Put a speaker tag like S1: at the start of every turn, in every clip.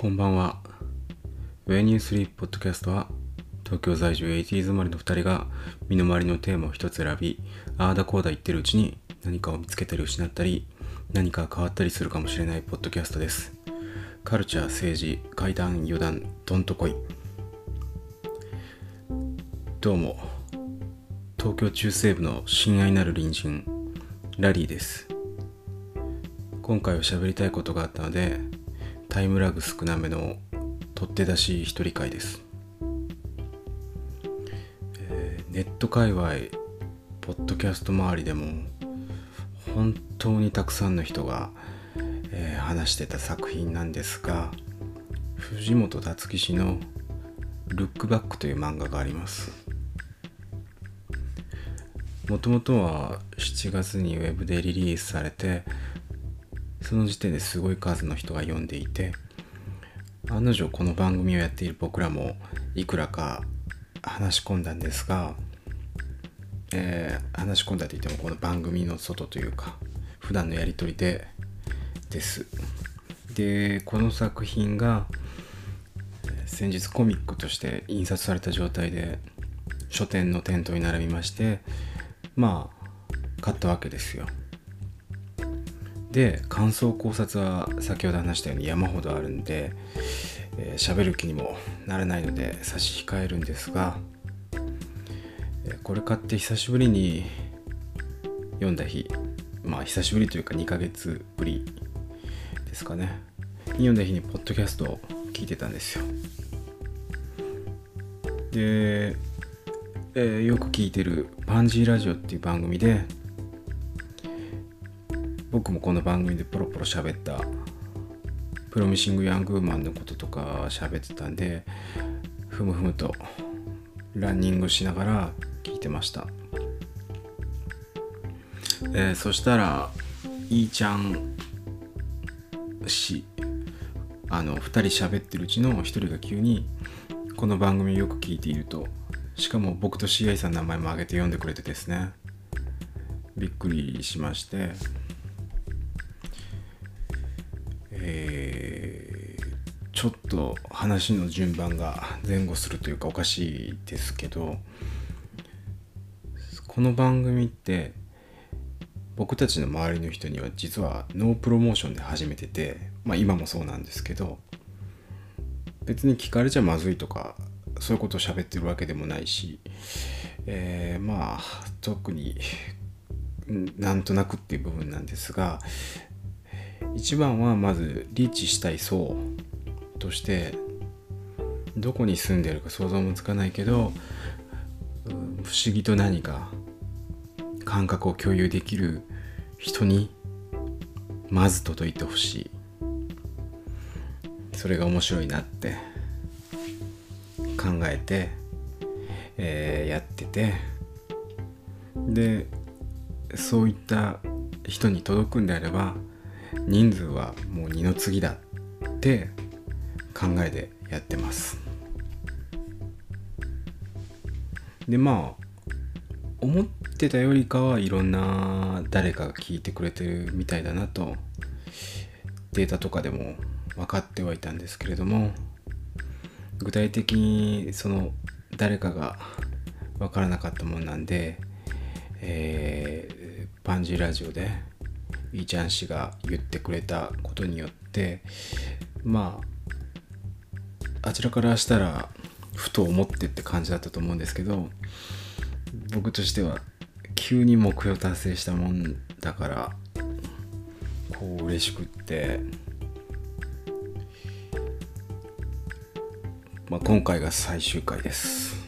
S1: こんばんは。When You Sleep Podcast は東京在住 80s 生まれの2人が身の回りのテーマを一つ選び、ああだこうだ言ってるうちに何かを見つけたり失ったり、何か変わったりするかもしれないポッドキャストです。カルチャー、政治、怪談、余談、どんとこい。どうも、東京中西部の親愛なる隣人、ラリーです。今回は喋りたいことがあったので、タイムラグ少なめの取って出し一人会です、えーネット界隈ポッドキャスト周りでも本当にたくさんの人が、えー話してた作品なんですが藤本辰樹氏の「ルックバック」という漫画があります。もともとは7月にウェブでリリースされてその時点ですごい数の人が読んでいて案の定この番組をやっている僕らもいくらか話し込んだんですが、えー話し込んだといってもこの番組の外というか普段のやり取りでです。でこの作品が先日コミックとして印刷された状態で書店の店頭に並びましてまあ買ったわけですよ。で感想考察は先ほど話したように山ほどあるんでえー喋、る気にもならないので差し控えるんですが、えーこれ買って久しぶりに読んだ日まあ久しぶりというか2ヶ月ぶりですかね。読んだ日にポッドキャストを聞いてたんですよ。で、えーよく聞いてる「パンジーラジオ」っていう番組で僕もこの番組でポロポロ喋ったプロミシング・ヤング・ウーマンのこととか喋ってたんでふむふむとランニングしながら聞いてました、えーそしたらいーちゃん氏あの2人喋ってるうちの1人が急にこの番組よく聞いているとしかも僕と CI さんの名前も挙げて読んでくれてですねびっくりしましてえーちょっと話の順番が前後するというかおかしいですけどこの番組って僕たちの周りの人には実はノープロモーションで始めててまあ今もそうなんですけど別に聞かれちゃまずいとかそういうことを喋ってるわけでもないし、えーまあ特になんとなくっていう部分なんですが一番はまずリーチしたい層としてどこに住んでるか想像もつかないけど不思議と何か感覚を共有できる人にまず届いてほしい。それが面白いなって考えて、えーやってて。でそういった人に届くんであれば人数はもう二の次だって考えでやってます。でまあ思ってたよりかはいろんな誰かが聞いてくれてるみたいだなとデータとかでも分かってはいたんですけれども具体的にその誰かが分からなかったもんなんで、えーパンジーラジオでいちゃん氏が言ってくれたことによってまああちらからしたらふと思ってって感じだったと思うんですけど僕としては急に目標達成したもんだからこう嬉しくって、まあ、今回が最終回です。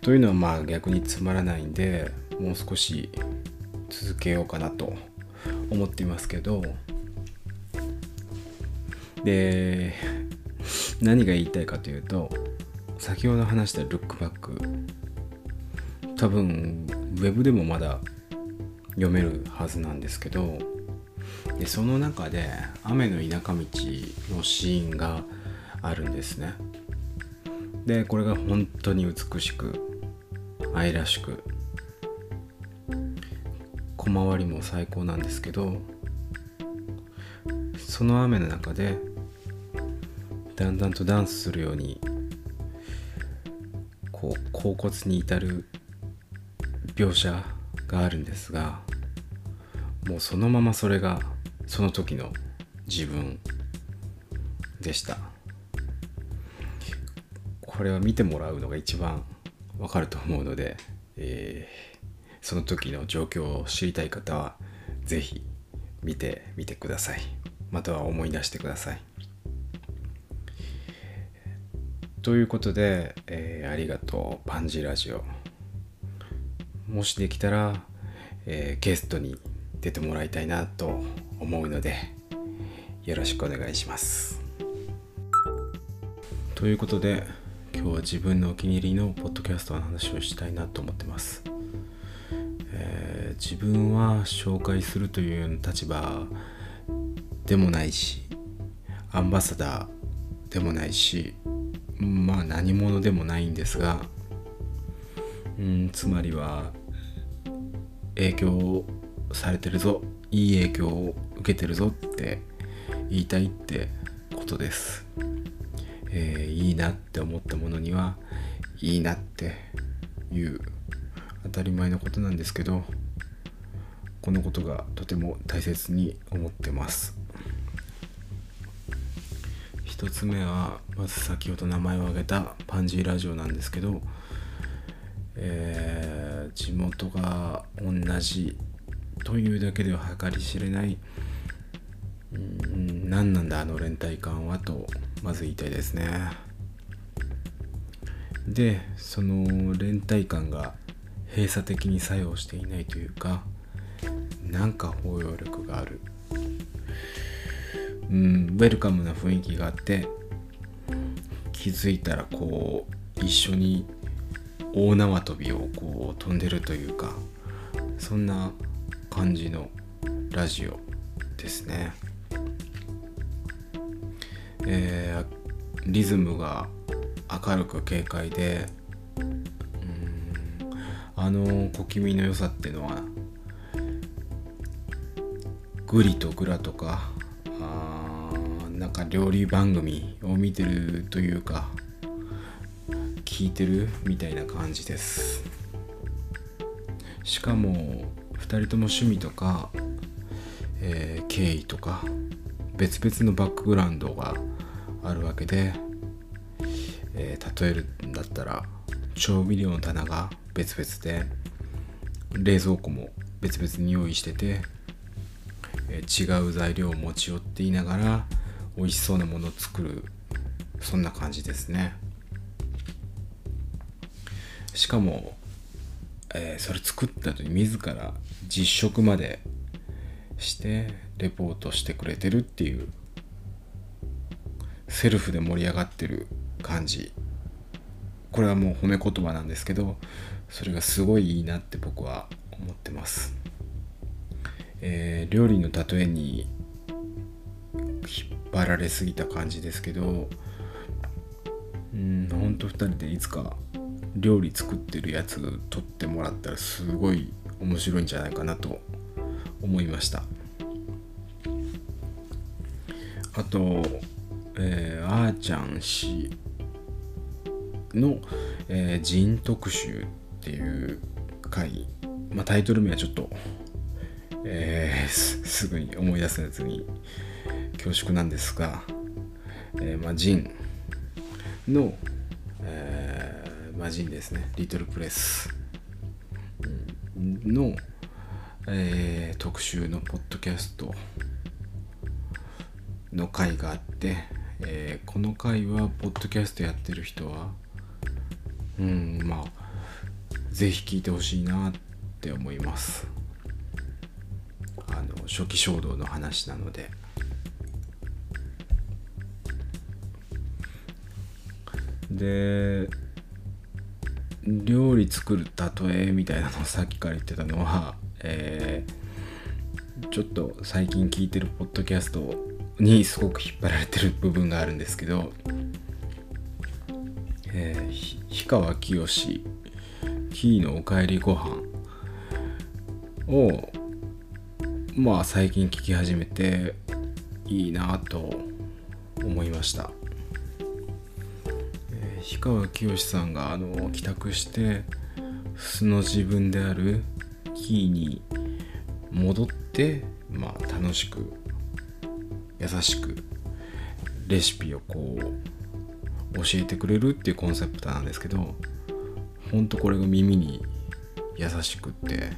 S1: というのはまあ逆につまらないんでもう少し続けようかなと思っていますけどで何が言いたいかというと先ほど話したルックバック多分ウェブでもまだ読めるはずなんですけどでその中で雨の田舎道のシーンがあるんですね。でこれが本当に美しく愛らしく小回りも最高なんですけどその雨の中でだんだんとダンスするようにこう恍惚に至る描写があるんですがもうそのままそれがその時の自分でした。これは見てもらうのが一番わかると思うので、えー、その時の状況を知りたい方は是非見てみてください。または思い出してください。ということで、えー、ありがとう。パンジーラジオ。もしできたら、えー、ゲストに出てもらいたいなと思うのでよろしくお願いします。ということで今日は自分のお気に入りのポッドキャストの話をしたいなと思ってます、自分は紹介するという立場でもないしアンバサダーでもないしまあ何者でもないんですがうんつまりは影響されてるぞいい影響を受けてるぞって言いたいってことです、えー、いいなって思ったものにはいいなっていう当たり前のことなんですけどこのことがとても大切に思ってます。一つ目はまず先ほど名前を挙げたパンジーラジオなんですけど、えー、地元が同じというだけでは計り知れないん何なんだあの連帯感はとまず言いたいですね。でその連帯感が閉鎖的に作用していないというかなんか包容力があるうんウェルカムな雰囲気があって気づいたらこう一緒に大縄跳びをこう飛んでるというかそんな感じのラジオですね。えー、リズムが明るく軽快でうんあの小気味の良さっていうのはグリとグラとかあなんか料理番組を見てるというか聞いてるみたいな感じです。しかも2人とも趣味とか、えー、経緯とか別々のバックグラウンドがあるわけで、えー、例えるんだったら調味料の棚が別々で冷蔵庫も別々に用意してて、え、違う材料を持ち寄っていながら美味しそうなものを作るそんな感じですね。しかも、えー、それ作った後に自ら実食までしてレポートしてくれてるっていうセルフで盛り上がってる感じ。これはもう褒め言葉なんですけどそれがすごいいいなって僕は思ってます、えー、料理の例えに引っ張られすぎた感じですけどうんほんと2人でいつか料理作ってるやつ撮ってもらったらすごい面白いんじゃないかなと思いました。あとえー、あーちゃん氏の、えー、人特集っていう回、まあ、タイトル名はちょっと、えー、すぐに思い出せずに恐縮なんですが、えーまあ、ジンの、えーまあ、ジンですね。リトルプレスの、えー、特集のポッドキャスト。の回があってえー、この回はポッドキャストやってる人はうんまあ是非聞いてほしいなって思います。初期衝動の話なので。で料理作る例えみたいなのをさっきから言ってたのは、えー、ちょっと最近聞いてるポッドキャストにすごく引っ張られてる部分があるんですけど、えー、氷川きよしキーのおかえりご飯をまあ最近聞き始めていいなと思いました。え氷川きよしさんがあの帰宅して素の自分であるキーに戻ってまあ楽しく優しくレシピをこう教えてくれるっていうコンセプトなんですけどほんとこれが耳に優しくって、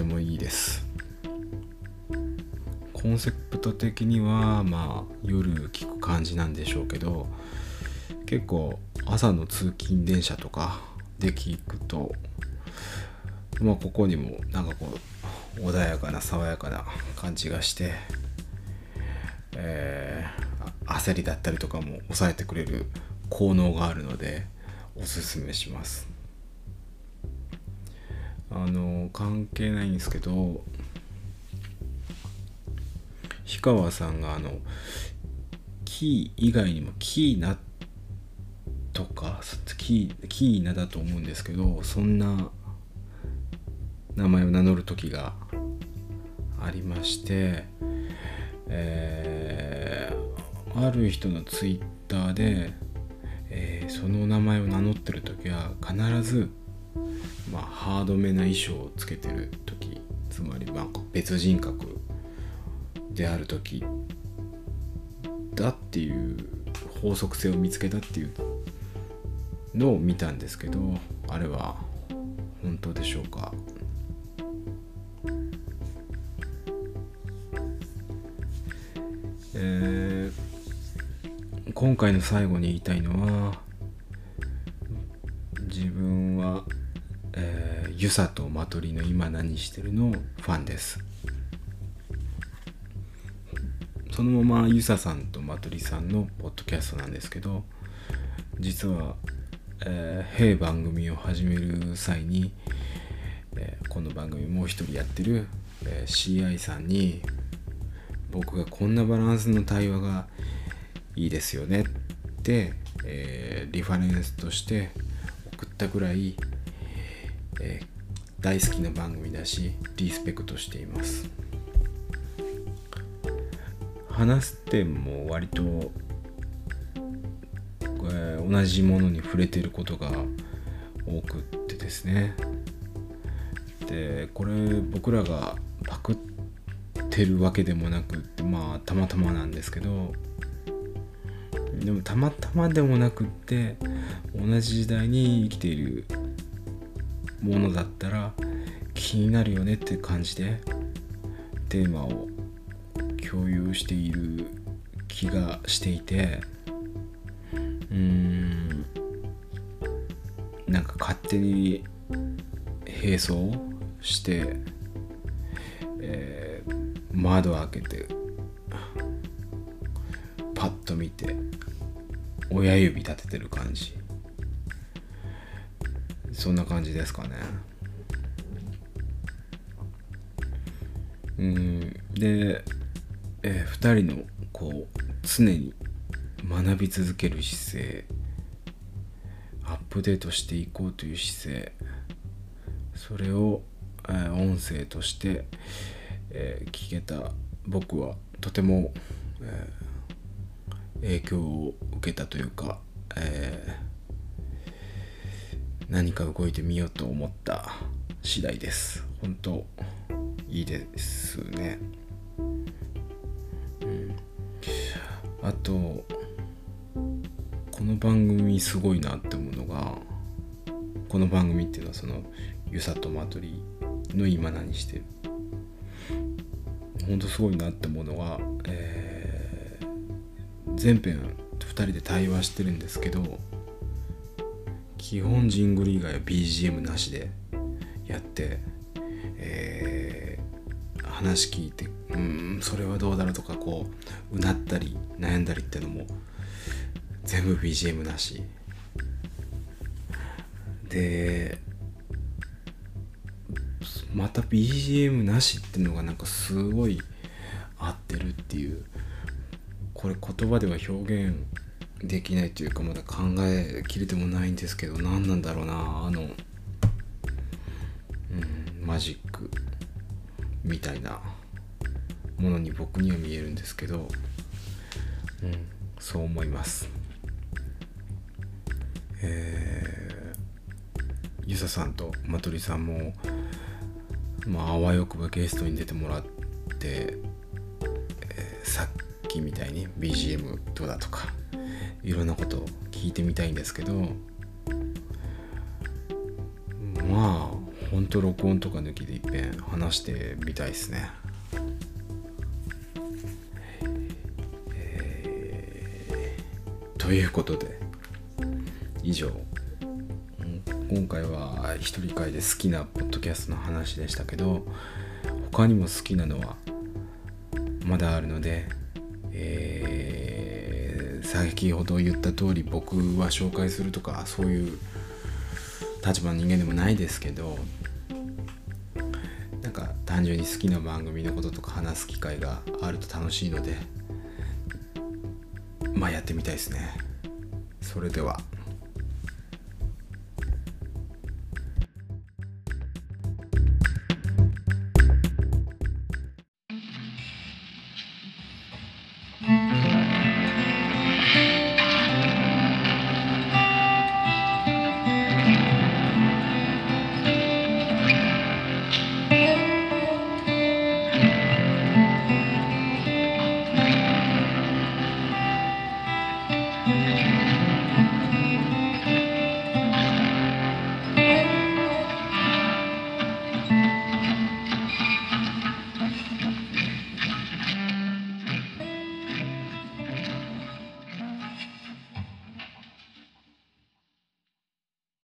S1: てもいいです。コンセプト的にはまあ夜聞く感じなんでしょうけど結構朝の通勤電車とかで聞くとまあここにもなんかこう穏やかな爽やかな感じがしてえー、焦りだったりとかも抑えてくれる効能があるのでおすすめします。あの関係ないんですけど氷川さんがあのキー以外にもキーナとかキーキーナだと思うんですけどそんな名前を名乗る時がありましてえー、ある人のツイッターで、えー、その名前を名乗ってる時は必ず、まあ、ハードめな衣装をつけてる時つまりまあ別人格である時だっていう法則性を見つけたっていうのを見たんですけどあれは本当でしょうか？えー、今回の最後に言いたいのはえー、ユサとマトリの今何してるの？ファンです。そのままユサさんとマトリさんのポッドキャストなんですけど実は、えー、弊番組を始める際に、えー、この番組もう一人やってる、えー、CI さんに僕がこんなバランスの対話がいいですよねって、えー、リファレンスとして送ったぐらい、えー、大好きな番組だしリスペクトしています。話す点も割と、えー、同じものに触れてることが多くってですね。でこれ僕らがパクってるわけでもなくってまあたまたまなんですけどでもたまたまでもなくって同じ時代に生きているものだったら気になるよねって感じでテーマを共有している気がしていてうーんなんか勝手に並走して窓開けてパッと見て親指立ててる感じ。そんな感じですかね。うん。で、えー、2人のこう常に学び続ける姿勢アップデートしていこうという姿勢それを、えー、音声として、えー、聞けた僕はとても、えー、影響を受けたというか、えー、何か動いてみようと思った次第です。本当いいですね、あとこの番組すごいなって思うのがこの番組っていうのはそのゆさとまとりの今何してる？本当すごいなって思うのは、えー、全編2人で対話してるんですけど基本ジングル以外は BGM なしでやって、えー、話聞いてうんそれはどうだろうとかこううなったり悩んだりってのも全部 BGM なし。でまた BGM なしっていうのがなんかすごい合ってるっていうこれ言葉では表現できないというかまだ考えきれてもないんですけど何なんだろうなあの、うん、マジックみたいなものに僕には見えるんですけど、うん、そう思います。えー、ゆささんとまとりさんもまああわよくばゲストに出てもらって、えー、さっきみたいに BGM どうだとかいろんなことを聞いてみたいんですけどまあほんと録音とか抜きでいっぺん話してみたいですね。ということで以上今回は一人会で好きなポッドキャストの話でしたけど他にも好きなのはまだあるので、えー、先ほど言った通り僕は紹介するとかそういう立場の人間でもないですけどなんか単純に好きな番組のこととか話す機会があると楽しいのでまあやってみたいですねそれでは。